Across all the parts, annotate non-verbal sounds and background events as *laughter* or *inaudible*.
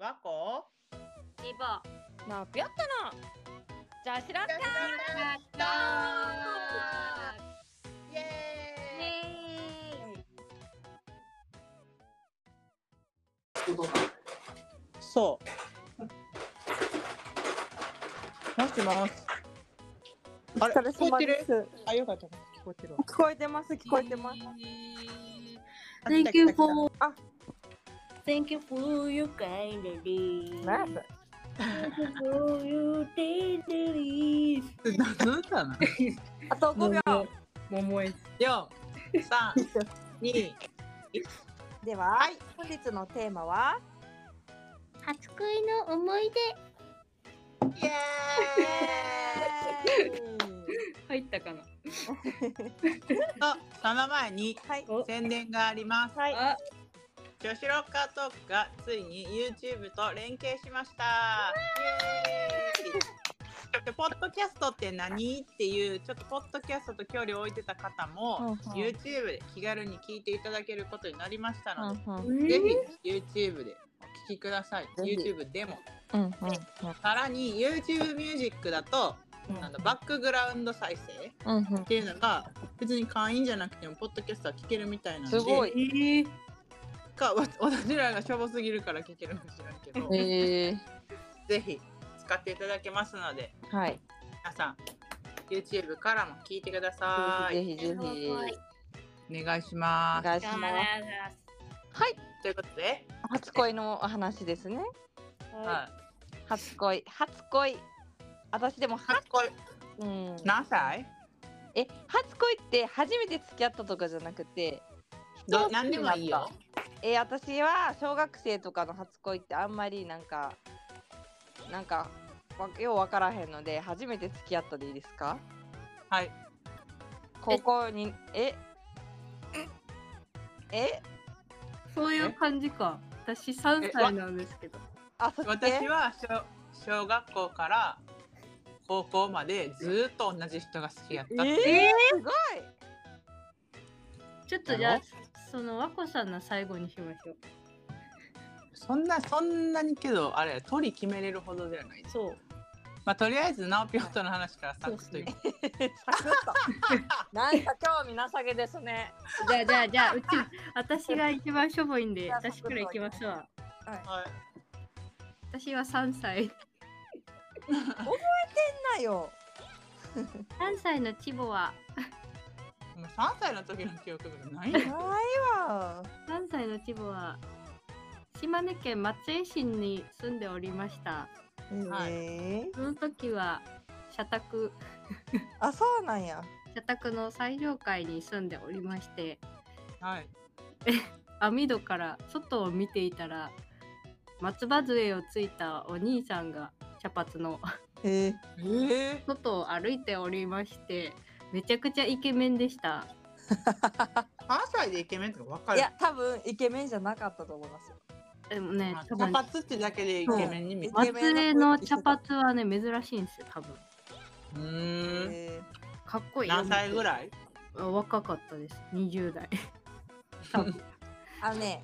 わこ？リボなあ、ぴょっじゃあ知らんかイエーイそう。もしもし。あれ聞こえてる？あ、よかった。聞こえてるわ。聞こえてます、聞こえてます。あ Thank 来 you for あ Thank you for your kind lady なんや Thank you for your tenderness た *laughs* 何だな。あと5秒。桃江四、三、二、では、はい本日のテーマは、初恋の思いイエ出入ったかな？ーイ。と、その前にはい。お宣伝があります。はい。あ女子ロッカートークがついに YouTube と連携しました。ポッドキャストって何っていうちょっとポッドキャストと距離を置いてた方も、YouTube で気軽に聞いていただけることになりましたので、うんぜひ YouTube でお聞きください。YouTube でも。うんうんさらに YouTube ミュージックだと、うんなんだバックグラウンド再生っていうのが別に会員じゃなくてもポッドキャストは聞けるみたいなんで。すごい。えーかわ私らがしょぼすぎるから聞けるかもしれないけど、えぜひ使っていただけますのでー、はい。皆さん YouTube からも聞いてくださいぜひぜひ。お願いしますお願いします。はい。ということで、初恋のお話ですね。はい、初恋。初恋。私でも、は初恋うん。何歳？え、初恋って初めて付き合ったとかじゃなくて、何でもいいよ。えー私は小学生とかの初恋ってあんまりなんかなんかわよう分からへんので初めて付き合ったでいいですか？はい。高校にえ？え？そういう感じか。私3歳なんですけど。あそ私は小小学校から高校までずっと同じ人が好きやったえー、すごい。ちょっとじゃあその和子さんの最後にしましょう。そんなそんなにけどあれ取り決めれるほどではない。そう。まあとりあえずナオピョットの話からサクッといこうサクッと。なんか興味なさげですね。じゃあじゃあじゃあうち私が一番しょぼいんでじゃあ私からいきますわはい。私は3歳。なよ。3歳のチボはお前3歳の時の記憶がないないよわ。3歳のチボは島根県松江市に住んでおりました。はいえ。ー、その時は社宅。*laughs* あそうなんや。社宅の最上階に住んでおりまして。はい。*laughs* 網戸から外を見ていたら松葉杖をついたお兄さんが茶髪の。え。ー、えー、外を歩いておりましてめちゃくちゃイケメンでした。3歳でイケメンとか分かる？いや多分イケメンじゃなかったと思いますよ。でもねまあ多分茶髪ってだけでイケメンに見える。松江の茶髪はね珍しいんですよ多分。うーんえかっこいい何歳ぐらい？あ若かったです。20代。ー、*laughs* あのね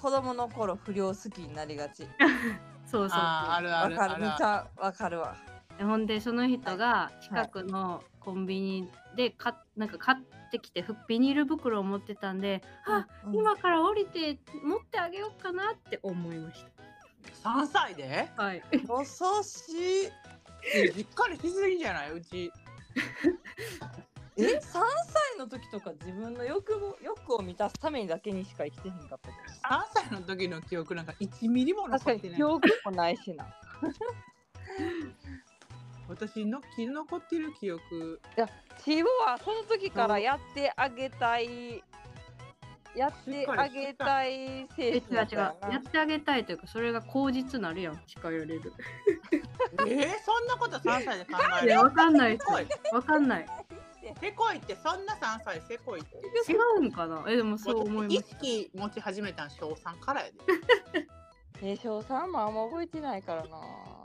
子供の頃不良好きになりがち。*laughs* そうそうそう。あーあるあわる。あるかる。めっちゃわかるわほんでその人が近くのコンビニでかなんか買ってきてふビニール袋を持ってたんで、あうん。今から降りて持ってあげようかなって思いまし3歳で？たはい。優し。いしっかりしすぎじゃない？うち。*laughs* え？3歳の時とか自分の欲望欲を満たすためにだけにしか生きてへんかったけど。3歳の時の記憶なんか1ミリも残ってない。に記憶もないしな私の生き残ってる記憶。チーボはその時からやってあげたい。やってあげたいえ精違う違う。やってあげたいというかそれが口実なるやん。近寄れる。えー、そんなこと3歳で考える？いやわかんないわかんない。せこいってそんな3歳せこいって。違うんかな？えでもそう思い意ます。識持ち始めたん小3からやで。*laughs* え小3もあんま覚えてないからな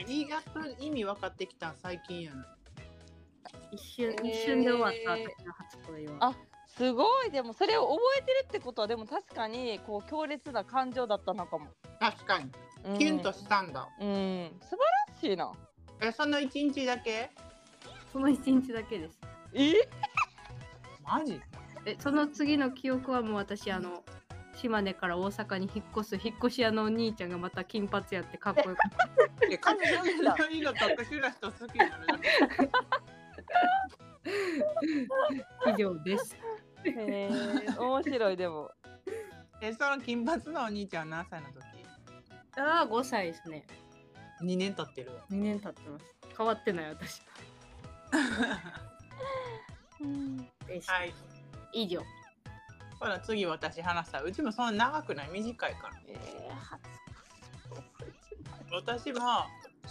意外と意味分かってきたん最近やな一瞬えー一瞬で終わった私の初恋は。あすごい。でもそれを覚えてるってことはでも確かにこう強烈な感情だったのかも。確かに。うん。キュンとしたんだ、うん。素晴らしいな。えその一日だけ？その一日だけです。え？*laughs* マジ？えその次の記憶はもう私あの島根から大阪に引っ越す引っ越し屋のお兄ちゃんがまた金髪やってかっこよかっ *laughs* た。え感情の色の特殊な人好きになるだけ *laughs* 以上です。へえ面白いでも。えその金髪のお兄ちゃんは何歳の時？ああ5歳ですね。2年経ってる2年経ってます。変わってない私。*laughs* です。はい以上。ほら次私話したうちもそんな長くない？短いから。えー、初私も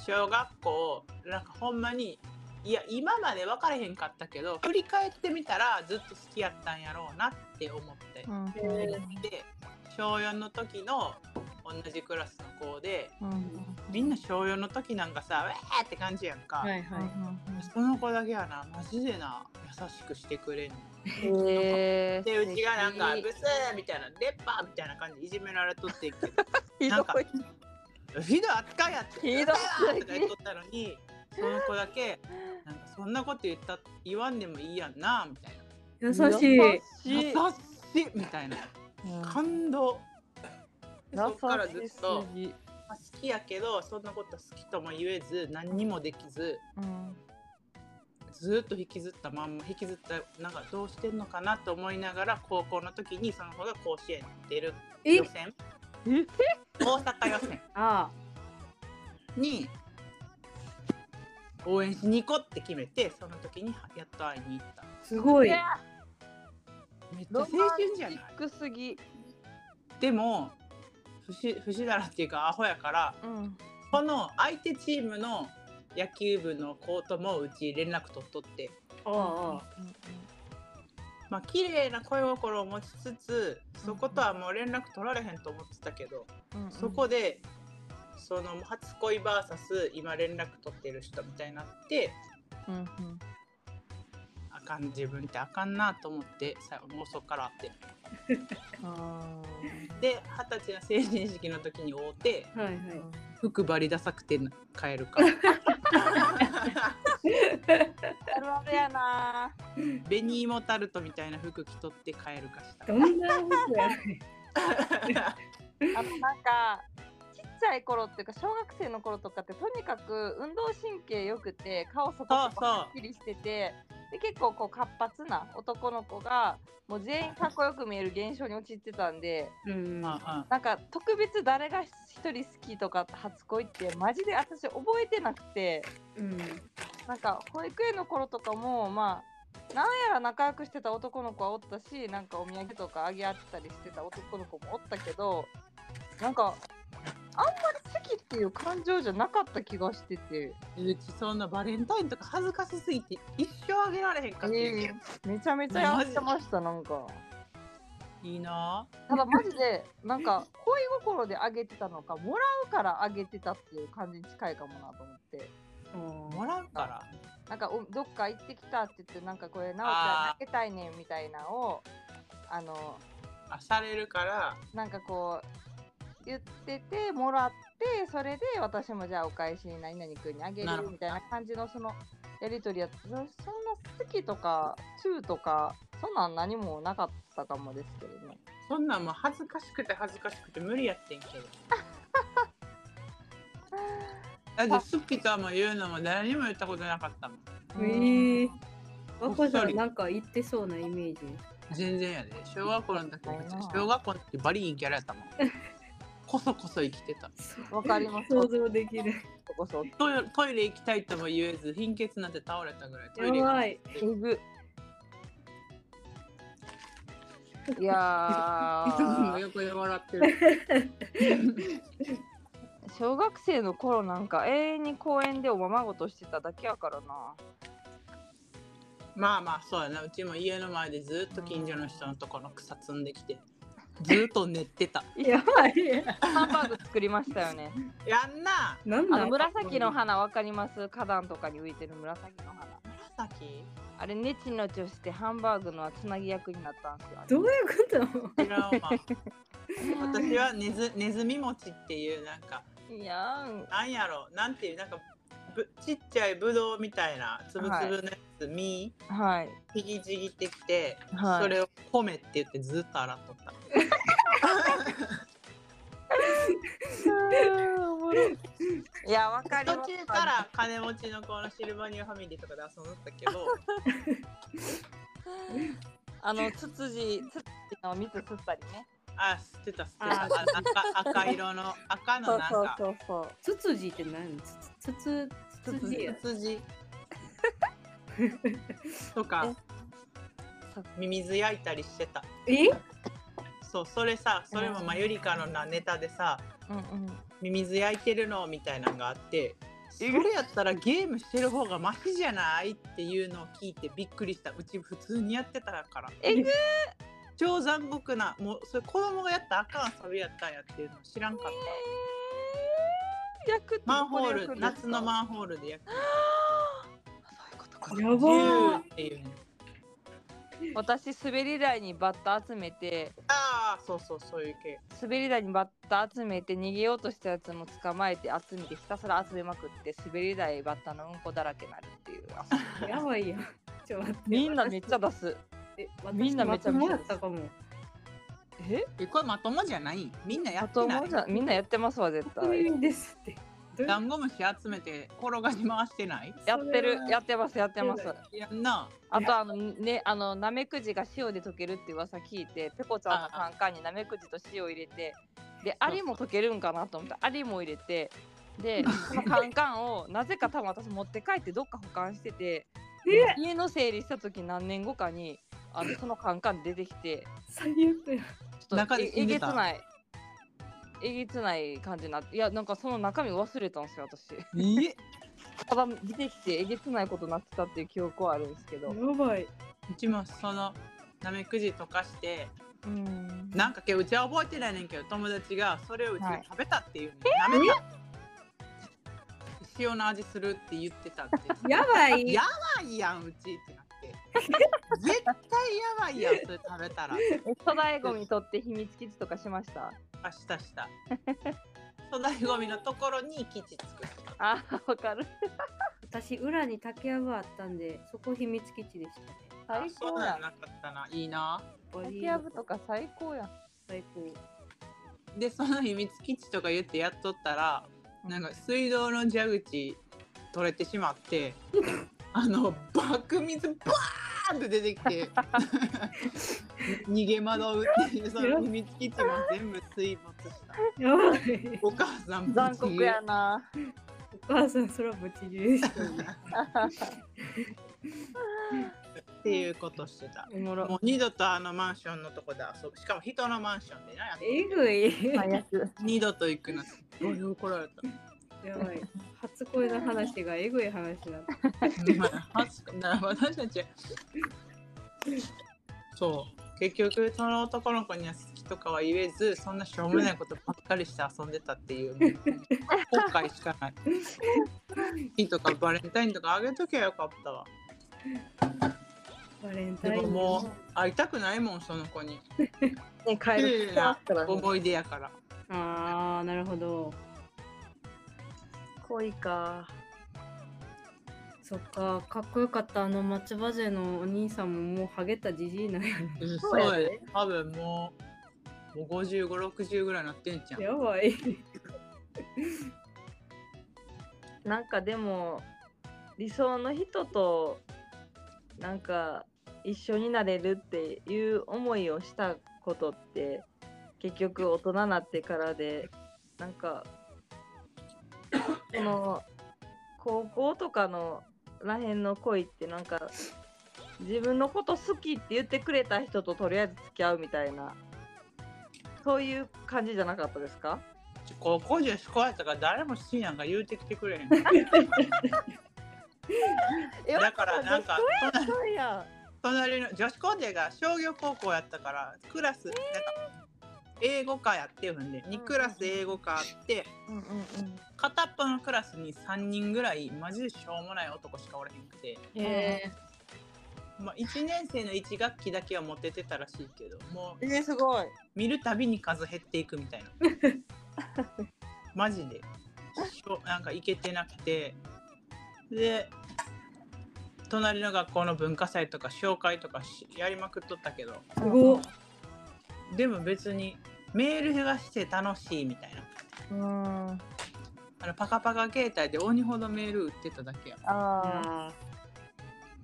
小学校なんかほんまにいや今まで分からへんかったけど振り返ってみたらずっと好きやったんやろうなって思って、うん。で小4の時の同じクラスの子でうん。みんな小4の時なんかさ「ウェー!」って感じやんか、はいはい。その子だけはなマジでな優しくしてくれんのへえでうちがなんか「素ブス!」みたいな「出っ歯!」みたいな感じでいじめられとってんけど。*laughs* 敵なんかひどい。ひどい。扱い。やってひどいとか言っとったのに *laughs* その子だけなんかそんなこと言った言わんでもいいやんなみたい優しい。優しい。な優しいみたいな。感動。でそっからずっとまあ好きやけどそんなこと好きとも言えず何にもできず。うんずっと引きずったまんま引きずったなんかどうしてんのかなと思いながら高校の時にその子が甲子園出るえ？予選。え？大阪予選。*laughs* あに応援しに行こうって決めてその時にやっと会いに行った。あすごい。めっちゃ青春じゃない？低すぎ。でも不死不死だらっていうかアホやからうん。この相手チームの野球部の子ともうち連絡取っとって。ああ。まあ綺麗な恋心を持ちつつそことはもう連絡取られへんと思ってたけど、うんそこでその初恋 VS 今連絡取ってる人みたいになってうんうん。あかん自分ってあかんなと思ってさもうそっから会って。*laughs* あで二十歳の成人式の時に会うてはいはい。服バリダサくて帰るか *laughs* あるあるやな。紅芋タルトみたいな服着とって帰るかしたどんな服や。ねあとなんかちっちゃい頃っていうか小学生の頃とかってとにかく運動神経良くて顔そこそこはっきりしててで結構こう活発な男の子がもう全員かっこよく見える現象に陥ってたんでなんか特別誰が一人好きとか初恋ってマジで私覚えてなくてうん。なんか保育園の頃とかもまあなんやら仲良くしてた男の子はおったしなんかお土産とかあげ合ったりしてた男の子もおったけどなんかあんまり好きっていう感情じゃなかった気がしてて、うちそんなバレンタインとか恥ずかしすぎて一生あげられへんかったんやめちゃめちゃやってましたなんか。いいな。ただマジでなんか恋心であげてたのかもらうからあげてたっていう感じに近いかもなと思って。もらうから。なんかおどっか行ってきたって言ってなんかこれなおちゃんあげたいねんみたいなのをあのあされるから。なんかこう言っててもらってそれで私もじゃあお返しに何々君にあげなるみたいな感じのそのやり取りやそそんな好きとかチューとかそんなん何もなかったかもですけどね。そんなんもう恥ずかしくて恥ずかしくて無理やってんけど。*laughs* だって好きとはもう言うのも誰にも言ったことなかったもん。ええ。こっそわこさりんなんか言ってそうなイメージ。全然やで。小学校の時小学校の時バリいいキャラやったもんこそこそ生きてた。わかります。想像できる。そこそトイレトイレ行きたいとも言えず貧血なんて倒れたぐらい。トイレやばい。えぐ。*laughs* いやいつもー横で笑ってる。*laughs* 小学生の頃なんか永遠に公園でおままごとしてただけやからな。まあまあそうやな。うちも家の前でずっと近所の人のところの草摘んできてずっと練ってた。やばい。ハンバーグ作りましたよね。やんな。なんあの紫の花わかります？花壇とかに浮いてる紫の花。紫？あれネチのちをしてハンバーグのつなぎ役になったんですよ。どういうこと？*laughs* 私はネズネズミ餅っていうなんかいやん。なんやろ？なんていう？なんかぶちっちゃいぶどうみたいなつぶつぶのやつ、実はい。ひぎちぎってきて、はい。それを米って言ってずっと洗っとった *laughs* いやわかり途ます。中から金持ちの子のシルバニアファミリーとかで遊んどったけど。*laughs* あのツツジツツジの蜜吸ったりね。あ吸ってた吸ってた。赤赤色の赤のなんか。そうそう。ツツジって何？つつつつつじや羊 *laughs* とか。そうミミズ焼いたりしてた。え？そうそれさそれもまあゆりかのなネタでさうんうん。ミミズ焼いてるのみたいなのがあってそれやったらゲームしてる方がマシじゃないっていうのを聞いてびっくりした。うち普通にやってたから。えぐ超残酷なもうそれ子供がやったらあかん遊びやったんやっていうの知らんかった。焼くってマンホール夏のマンホールで焼く。そういうことか。やジュー。ばっていうね *laughs* 私滑り台にバッタ集めてああそうそうそういう系。滑り台にバッタ集めて逃げようとしたやつも捕まえて集めてひたすら集めまくって滑り台バッタのうんこだらけになるっていう。遊 *laughs* びやばいやん。ちょ待ってみんなめっちゃ出す。えみんなめちゃめちゃ私まともやったかも。え？えこれまともじゃない？みんなやあってない？と思うじゃんみんなやってますわ絶対。いう意味ですってダンゴムシ集めて転がし回してない？*laughs* やってる。やってます。やってます。やんな。あとあのねあのなめくじが塩で溶けるって噂聞いてペコちゃんのカンカンになめくじと塩入れてでアリも溶けるんかなと思ってアリも入れてでそのカンカンをなぜか多分私持って帰ってどっか保管してて *laughs* 家の整理した時何年後かにあのそのカンカン出てきて。*laughs* 最悪や。ちょっと中でえげつないえげつない感じになっていやなんかその中身忘れたんですよ私。え。*laughs* ただ出てきてえげつないことになってたっていう記憶はあるんですけど。やばい。うちもそのなめくじ溶かしてうん。なんかけどうちは覚えてないねんけど友達がそれをうちではい。食べたっていうね、なめた。塩の味するって言ってたってやばい。やばいやんうちってなって。*laughs* 絶対やばいやんそれ食べたら。え粗大ゴミ取って秘密基地とかしました？あしたした。粗大ごみのところに基地作った。あわかる。私裏に竹やぶあったんでそこ秘密基地でしたね。最あそん高やなかったな。いいな。竹やぶとか最高やん。最高。でその秘密基地とか言ってやっとったらなんか水道の蛇口取れてしまってあのバク水バーンって出てきて。逃げ惑うっていうその秘密基地も全部水没した。やばい。お母さん残酷やな。お母さんそれはぶち切れっていうことしてた。おもろ。もう二度とあのマンションのとこで遊ぶ。しかも人のマンションでなやって。えぐい。二度と行くなって。怒られたやばい。初恋の話がえぐい話だった。まあ初な私たちそう。結局その男の子には好きとかは言えずそんなしょうもないことばっかりして遊んでたっていう。後悔しかない。いいとかバレンタインとかあげときゃよかったわ。バレンタでイン。ももう会いたくないもんその子に。ね帰る思い出やから。あーなるほど恋か。そっかかっこよかったあの松葉勢のお兄さんももうハゲたじじいなんやね。うんそ多分もうもう5060ぐらいなってんじゃんやばい。なんかでも理想の人となんか一緒になれるっていう思いをしたことって結局大人になってからでなんかその高校とかのらへんの恋ってなんか自分のこと好きって言ってくれた人ととりあえず付き合うみたいなそういう感じじゃなかったですか？高校女子校やったから誰も好きなんか言うてきてくれへん。だからなんか隣そうや隣の女子高生が商業高校やったからクラスなんか英語科やってるんで2クラス英語科あってうんうんうん。片っぽのクラスに3人ぐらいマジでしょうもない男しかおれへんくて、へまあ、1年生の1学期だけはモテてたらしいけどもうえー、すごい。見るたびに数減っていくみたいな。*laughs* マジで。しょなんかいけてなくて。で隣の学校の文化祭とか紹介とかしやりまくっとったけど。すごっ。でも別にメールがして楽しいみたいな。うん。ああのパカパカ携帯で鬼ほどメール売ってただけや。ああ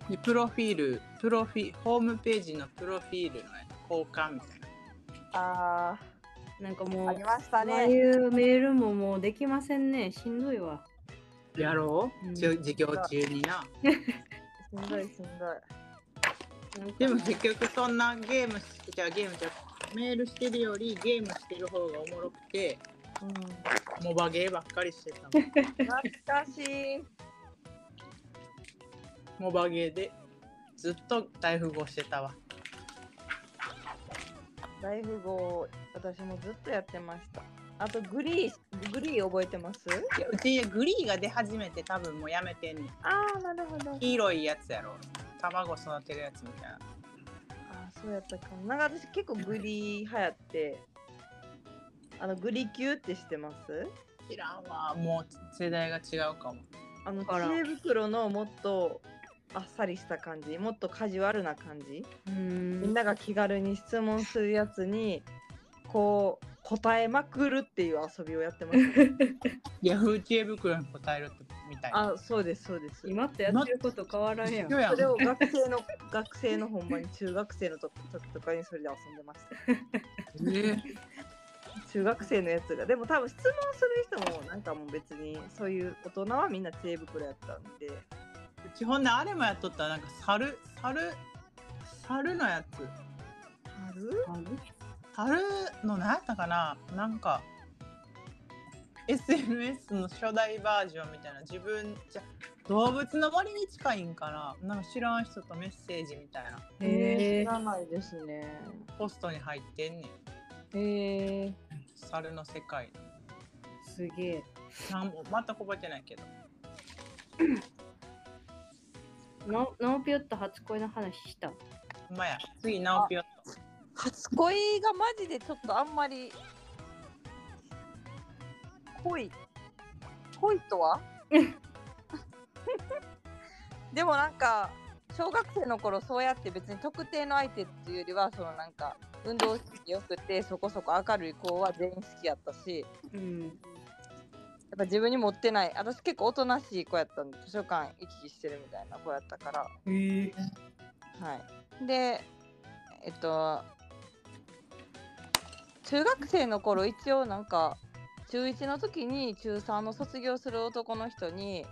でプロフィールプロフィホームページのプロフィールのね交換みたいな。あー。なんかー。もうありましたああいね。うメールももうできませんね。しんどいわ。やろう、うん。授業中にな。しんどい。しんどい。でも結局そんなゲームしじゃあゲームじゃメールしてるよりゲームしてる方がおもろくてうん。モバゲーばっかりしてたの懐かしい。モバゲーでずっと大富豪してたわ大富豪、私もずっとやってました。あと GREE、GREE 覚えてます？いやうち GREE が出始めて多分もうやめてんねんああ、なるほど。黄色いやつやろ卵育てるやつみたいなそうやったかも。なんか私結構 GREE 流行って、あのグリキューって知ってます？知らんわもう世代が違うかもあの知恵袋のもっとあっさりした感じ、もっとカジュアルな感じ？うみんんなが気軽に質問するやつに、こう答えまくるっていう遊びをやってました。ヤフー知恵袋に答えるってみたいな。あ、そうです、そうです。今とやってること変わらんやん。それを学生の学生のほんまに中学生の時とかにそれで遊んでました。え *laughs* 中学生のやつが。でも多分質問する人もなんかもう別にそういう大人はみんな知恵袋やったんで。うちほんであれもやっとった。なんか猿猿猿のやつ。春猿の何やったかな？なんか SNS の初代バージョンみたいな自分じゃ動物の森に近いんかな？なんか知らん人とメッセージみたいな。へえ知らないですね。ポストに入ってんねんへえ猿の世界。すげえ。なんも全く覚えてないけど。*coughs* なナオピヨット初恋の話した？ほんまや。次直ピヨ初恋がマジでちょっとあんまり恋恋とは？*laughs* でもなんか小学生の頃そうやって別に特定の相手っていうよりはそのなんか運動神経よくてそこそこ明るい子は全員好きやったしうんやっぱ自分に持ってない私結構おとなしい子やったんで図書館行き来してるみたいな子やったから。へえはい。でえっと中学生の頃一応なんか中1の時に中3の卒業する男の人に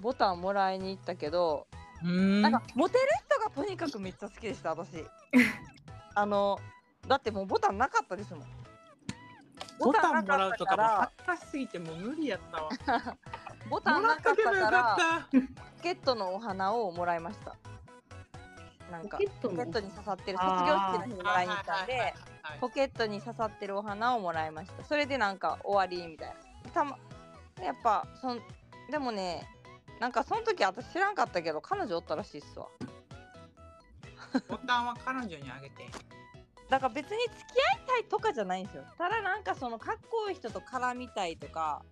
ボタンもらいに行ったけど、ん。なんかモテる人がとにかくめっちゃ好きでした私。*laughs* あのだってもうボタンなかったですもん。ボタンもらうなとかもしすぎてもう無理やったわ。*laughs* ボタンもらなかったからポケットのお花をもらいました。なんかポケットのポケットに刺さってる卒業式の日にもらいに行ったんでポケットに刺さってるお花をもらいました。それでなんか終わりみたいな。たまやっぱそんでもねなんかその時私知らんかったけど彼女おったらしいっすわ。ボタンは彼女にあげて。だから別に付き合いたいとかじゃないんですよ。ただなんかそのかっこいい人と絡みたいとか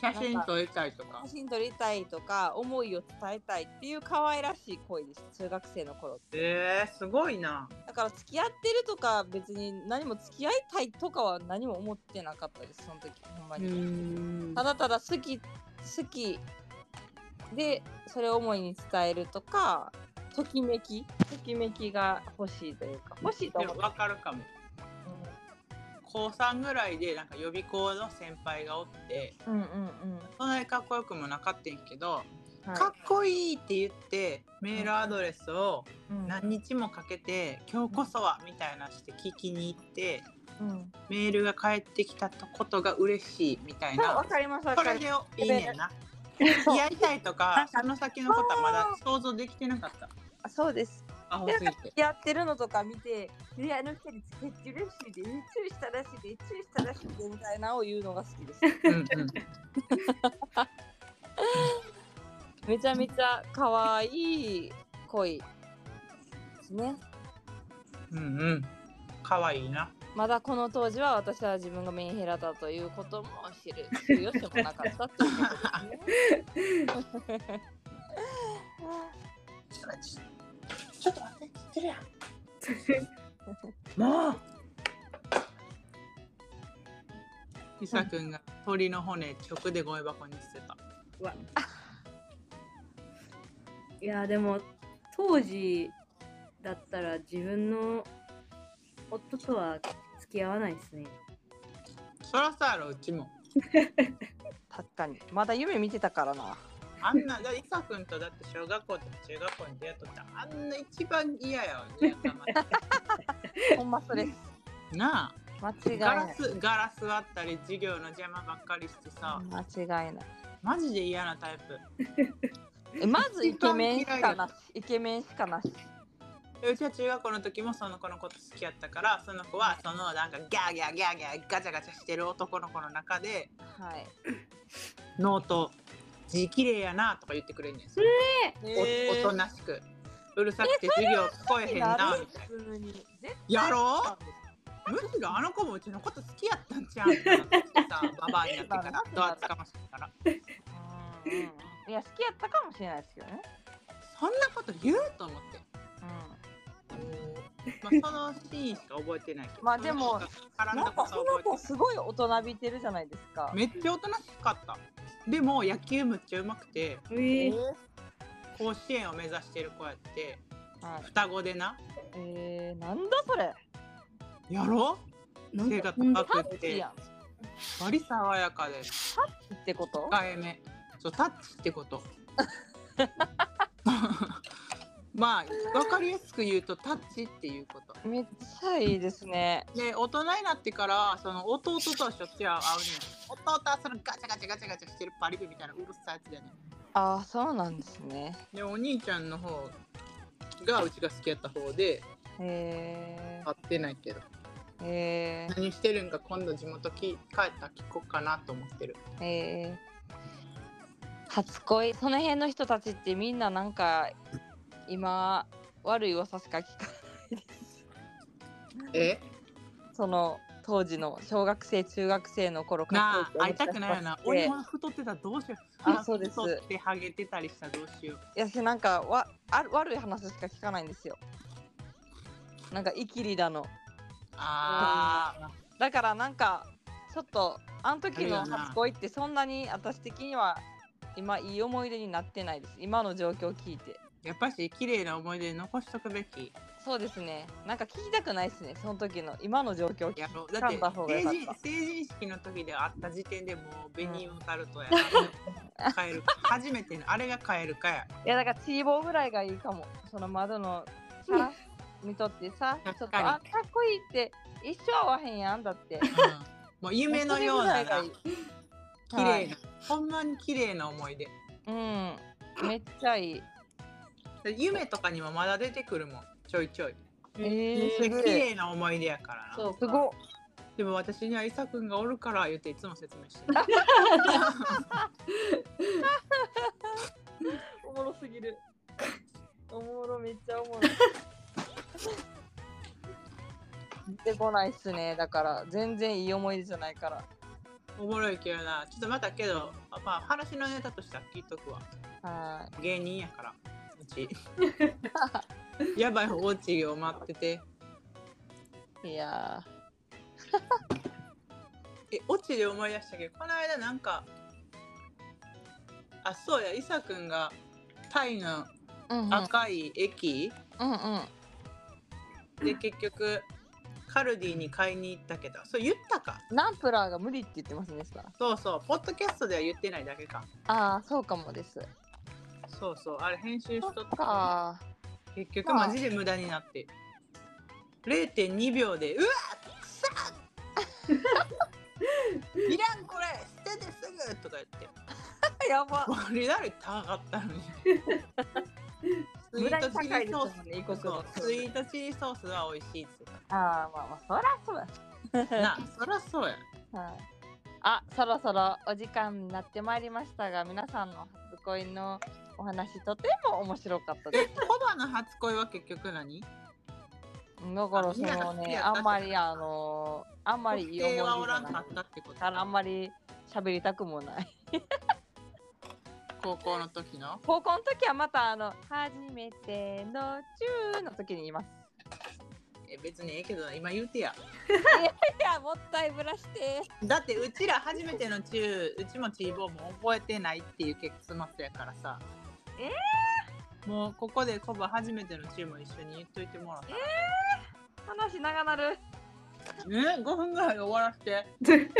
写真撮りたいとか。写真撮りたいとか思いを伝えたいっていう可愛らしい恋でした中学生の頃って。えー、すごいな。だから付き合ってるとか別に何も付き合いたいとかは何も思ってなかったですその時ほんまうに、ん。ただただ好き好きでそれを思いに伝えるとかときめきときめきが欲しいというか欲しいと思って。分かるかも高3ぐらいでなんか予備校の先輩がおってうんうんうん。そんなにかっこよくもなかったんやけど、うんはい。かっこいいって言ってメールアドレスをうん。何日もかけて、今日こそはみたいなして聞きに行ってうん。メールが返ってきたことが嬉しいみたいな。わかりますわそかりまれでいいねんな。やりたいとかかその先のことはまだ想像できてなかった。すそうです。やってるのとか見て、で、あの二人つけてるらしいで、チューしたらしいで、チューしたらしいでみたいなのを言うのが好きです。めちゃめちゃ可愛い恋ですね。うんうん。可愛いな。まだこの当時は私は自分がメンヘラだということも知る知る由もなかったっていうことですね。ちょっと待って、知ってるやん。もう。いさくんが鳥の骨直でゴミ箱に捨てた。いやでも当時だったら自分の夫とは付き合わないですね。そらさやろ、うちも。*laughs* 確かに。まだ夢見てたからな。あんな、だいさくんとだって小学校と中学校に出会っとったらあんな一番嫌やわ、ね、ほんまそれ。*laughs* なあ。間違いガない。ラスガラス割ったり授業の邪魔ばっかりしてさ、間違いない。マジで嫌なタイプ *laughs* えまずイケメンしかなし。イケメンしかなし。でうちは中学校の時もその子のこと好きやったからその子はそのなんかギャーギャーギャーギャーガチャガチャしてる男の子の中ではい。ノート字綺麗やなとか言ってくれんねんそれおおとなしくうるさくて授業聞こえへんなみたいなやろ？うむしろあの子もうちのこと好きやったんちゃうんってなってさババアになってからドアつかましてからうんうん。いや好きやったかもしれないですけどね。そんなこと言うと思ってまあ、そのシーンしか覚えてないけど。まあでも。なんかその子すごい大人びてるじゃないですか。めっちゃおとなしかった。でも野球むっちゃうまくて、えー、甲子園を目指してる子やって、はい。双子でな。えー、なんだそれ。やろ？なん背がかなんだ高くてタッチやん。、割爽やかです。ってこと？控えめ。そう、タッチってこと。*laughs* まあ、わかりやすく言うとタッチっていうこと。めっちゃいいですね。で、大人になってから、その弟とはしょっちゅう会うねん。弟はそのガチャガチャガチャガチャしてるパリピみたいなうるさいやつだよね。ああ、そうなんですね。で、お兄ちゃんの方がうちが好きやった方で、へ会ってないけど。え。へ何してるんか今度地元き帰ったら聞こうかなと思ってる。え。へえ。初恋、その辺の人たちってみんななんか、今、悪い噂しか聞かないです。え？その当時の小学生、中学生の頃なあ会いかっこいいってたくないよな。俺も太ってたらどうしよう。あそうです太ってハゲてたりしたらどうしよう。いやしなんかわあ悪い話しか聞かないんですよ。なんかイキリだの。ああ、*laughs* だからなんかちょっとあの時の初恋ってそんなに私的には今いい思い出になってないです。今の状況を聞いて。やっぱし綺麗な思い出残しとくべきそうですね。なんか聞きたくないですね。その時の今の状況を聞やろう。だって掴んだ方が成よかった。人成人式の時で会った時点でもう紅をタルトやな。カエル初めてのあれがカエルかや。いやだからチーボーぐらいがいいかも。その窓のさ、見とってさ、ちょっと確かにあかっこいいって一生会わへんやんだって。うんもう夢のようなが *laughs* 綺麗な、ほんまに綺麗な思い出。うん。めっちゃいい。夢とかにもまだ出てくるもん。ちょいちょい。えそれ綺麗な思い出やからな。そうすごっ。でも私にはイサくんがおるから言っていつも説明してる。*laughs* *laughs* おもろすぎる。おもろめっちゃおもろい。出てこないっすね。だから全然いい思い出じゃないから。おもろいけどな。ちょっとまたけど、まあ話のネタとしては聞いとくわ。は芸人やから。うち。*laughs* やばい放置を待ってて。い。い *laughs* やえ、オチで思い出したけど、この間なんか、あ、そうや、イサくんがタイのー。うんうん。赤い駅、うんうん。で結局カルディに買いに行ったけど、そう言ったか。ナンプラーが無理って言ってませんでした。そうそう、ポッドキャストでは言ってないだけか。ああ、そうかもです。そうそう、あれ編集しとそっった。か。結局まあマジで無駄になって。0.2秒で、うわくさ *laughs* いらんこれ捨ててすぐとか言って。*laughs* やば。バリダリ高かったのに。*laughs* すスイートチリソースねスイートチリソースは美味しいっつってああまあまあそらそうたなそりゃそうやはい、あそろそろお時間になってまいりましたが皆さんの初恋のお話とても面白かったでえコバの初恋は結局何？すだからそのねあんまりあのあんまりいい思い出じ特定はおらゃないんかったってこと？からあんまり喋りたくもない。高校の時の？高校の時はまたあの初めてのチューの時に言います。え別にええけど今言うてや。*laughs* いやもったいぶらして。だってうちら初めてのチューうちもチーボーも覚えてないっていう結末やからさえもうここでコバ初めてのチューも一緒に言っといてもらった。ら話長なる。え5分ぐらいで終わらせて。*laughs*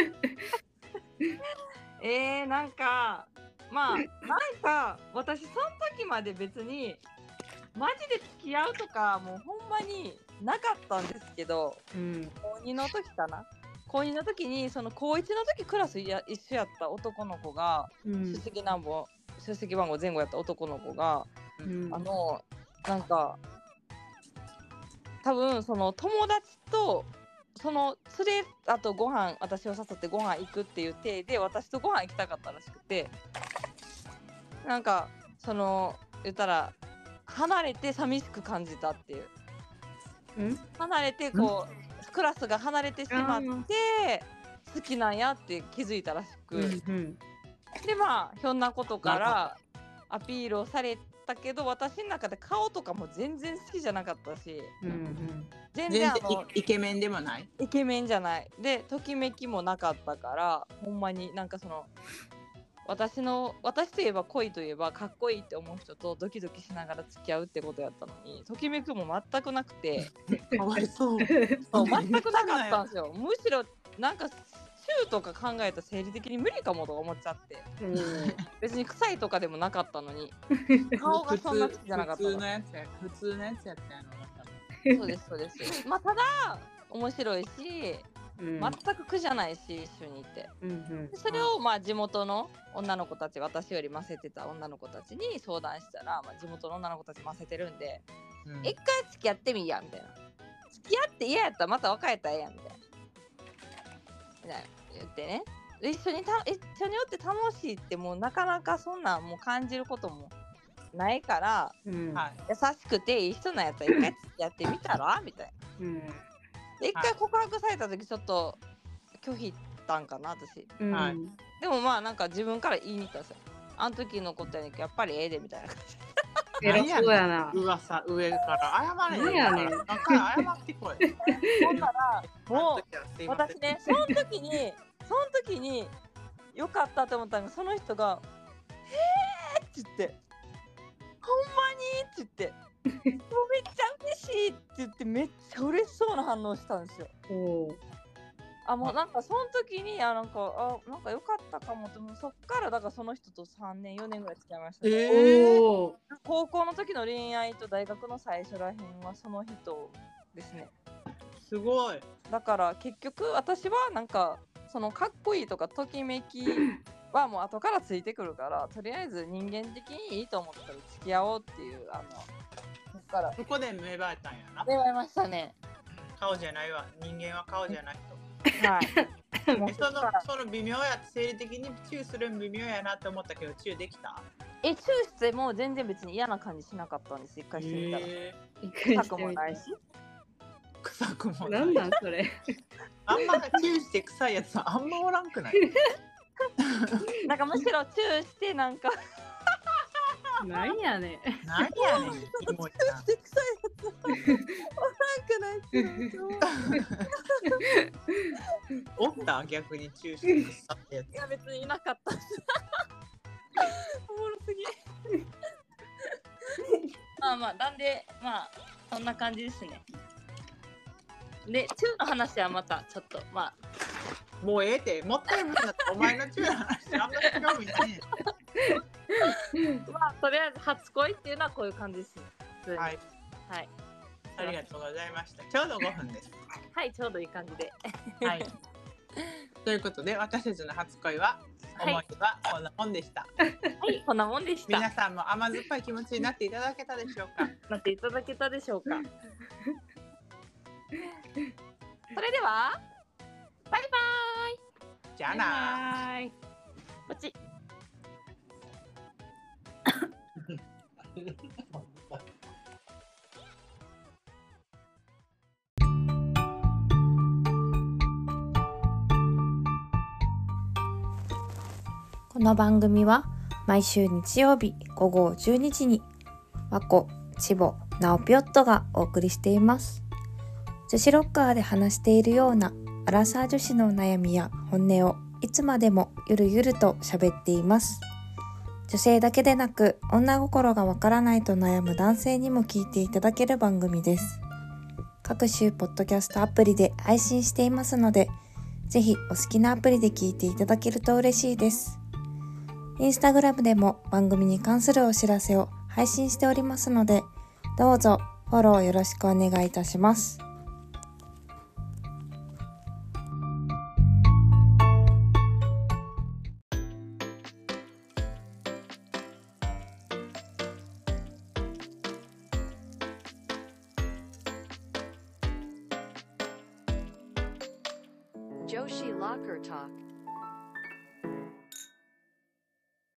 えー、なんかまあなんか私その時まで別にマジで付き合うとかもうほんまになかったんですけどうん。高2の時かな？高2の時にその高1の時クラスや一緒やった男の子がうん。出席番号出席番号前後やった男の子がうん。あのなんか多分その友達とその連れあとご飯私を誘ってご飯行くっていう体で私とご飯行きたかったらしくてなんかその言ったら離れて寂しく感じたっていう。うん？離れてこうクラスが離れてしまって好きなんやって気づいたらしく、うんでまあひょんなことからアピールをされたけど私の中で顔とかも全然好きじゃなかったし。うんうん。全全然イケメンでもない？イケメンじゃない。でときめきもなかったからほんまになんかその私の私といえば恋といえばかっこいいって思う人とドキドキしながら付き合うってことやったのにときめくも全くなくて。*laughs* かわいそう。そう全くなかったんですよ。むしろなんか週とか考えたら生理的に無理かもとか思っちゃって。別に臭いとかでもなかったのに。*laughs* 顔がそんな好きじゃなかった。普通ののやつや普通のやつやったやのそうですそうです。まあただ面白いしうん。全く苦じゃないし一緒にいて。うんうん。でそれをまあ地元の女の子たち私よりませてた女の子たちに相談したら、まあ、地元の女の子たちませてるんでうん。一回付き合ってみいやみたいな。付き合って嫌やったらまた別れたらええやんみたいなみたいな言ってね。で一緒にた一緒におって楽しいってもうなかなかそんなんもう感じることもないからうん。はい。優しくていい人なんやったら一回付き合ってみたら？*laughs* みたいな。うん。で一回告白された時ちょっと拒否ったんかな私。うん。はいでもまあなんか自分から言いに行ったんですよ。あの時のことやねんけどやっぱりええでみたいな感じ偉そうやな噂上から謝れなんやねんだから謝ってこいほんならもう私ねその時にその時によかったと思ったのがその人が「へえ!」って言って「ほんまに?」って言って「めっちゃ嬉しい!」って言ってめっちゃ嬉しそうな反応したんですよ。あもうなんかその時にあなんかあなんか良かったかもってもうそっからだからその人と3年4年ぐらい付き合いました、ね。えー。高校の時の恋愛と大学の最初らへんはその人ですね。すごい。だから結局私はなんかそのかっこいいとかときめきはもう後からついてくるからとりあえず人間的にいいと思ったら付き合おうっていうあのそっから。そこで芽生えたんやな。出会いましたね。顔じゃないわ。人間は顔じゃないとはい。*laughs* もうえそのその微妙や生理的にチューするん微妙やなって思ったけどチューできた？えチューしても全然別に嫌な感じしなかったんです一回してみたら。え一回臭くもないし。ー臭くもなんなんそれ？あんまチューして臭いやつはあんまおらんくない？*laughs* なんかむしろチューしてなんか。なんやねん。何やねんキモいな。して臭いおらんくないけどおった。逆にチューして臭いやついや別にいなかったおもろすぎまあまあなんでまあそんな感じですねでチューの話はまたちょっとまあもうええってもったいぶんだったお前のチューの話あんまり興味ないまあとりあえず初恋っていうのはこういう感じですねはいはいありがとうございましたちょうど5分ですはいちょうどいい感じではい *laughs* ということで私たちの初恋は思いはこんなもんでした。はい、こんなもんでした。皆さんも甘酸っぱい気持ちになっていただけたでしょうか？*laughs* なっていただけたでしょうか？*laughs* それでは、バイバじゃあな。こっち。この番組は毎週日曜日午後12時に和子、千穂、なおぴょっとがお送りしています。女子ロッカーで話しているようなアラサー女子の悩みや本音をいつまでもゆるゆると喋っています。女性だけでなく女心がわからないと悩む男性にも聞いていただける番組です。各種ポッドキャストアプリで配信していますので、ぜひお好きなアプリで聞いていただけると嬉しいです。インスタグラムでも番組に関するお知らせを配信しておりますので、どうぞフォローよろしくお願いいたします。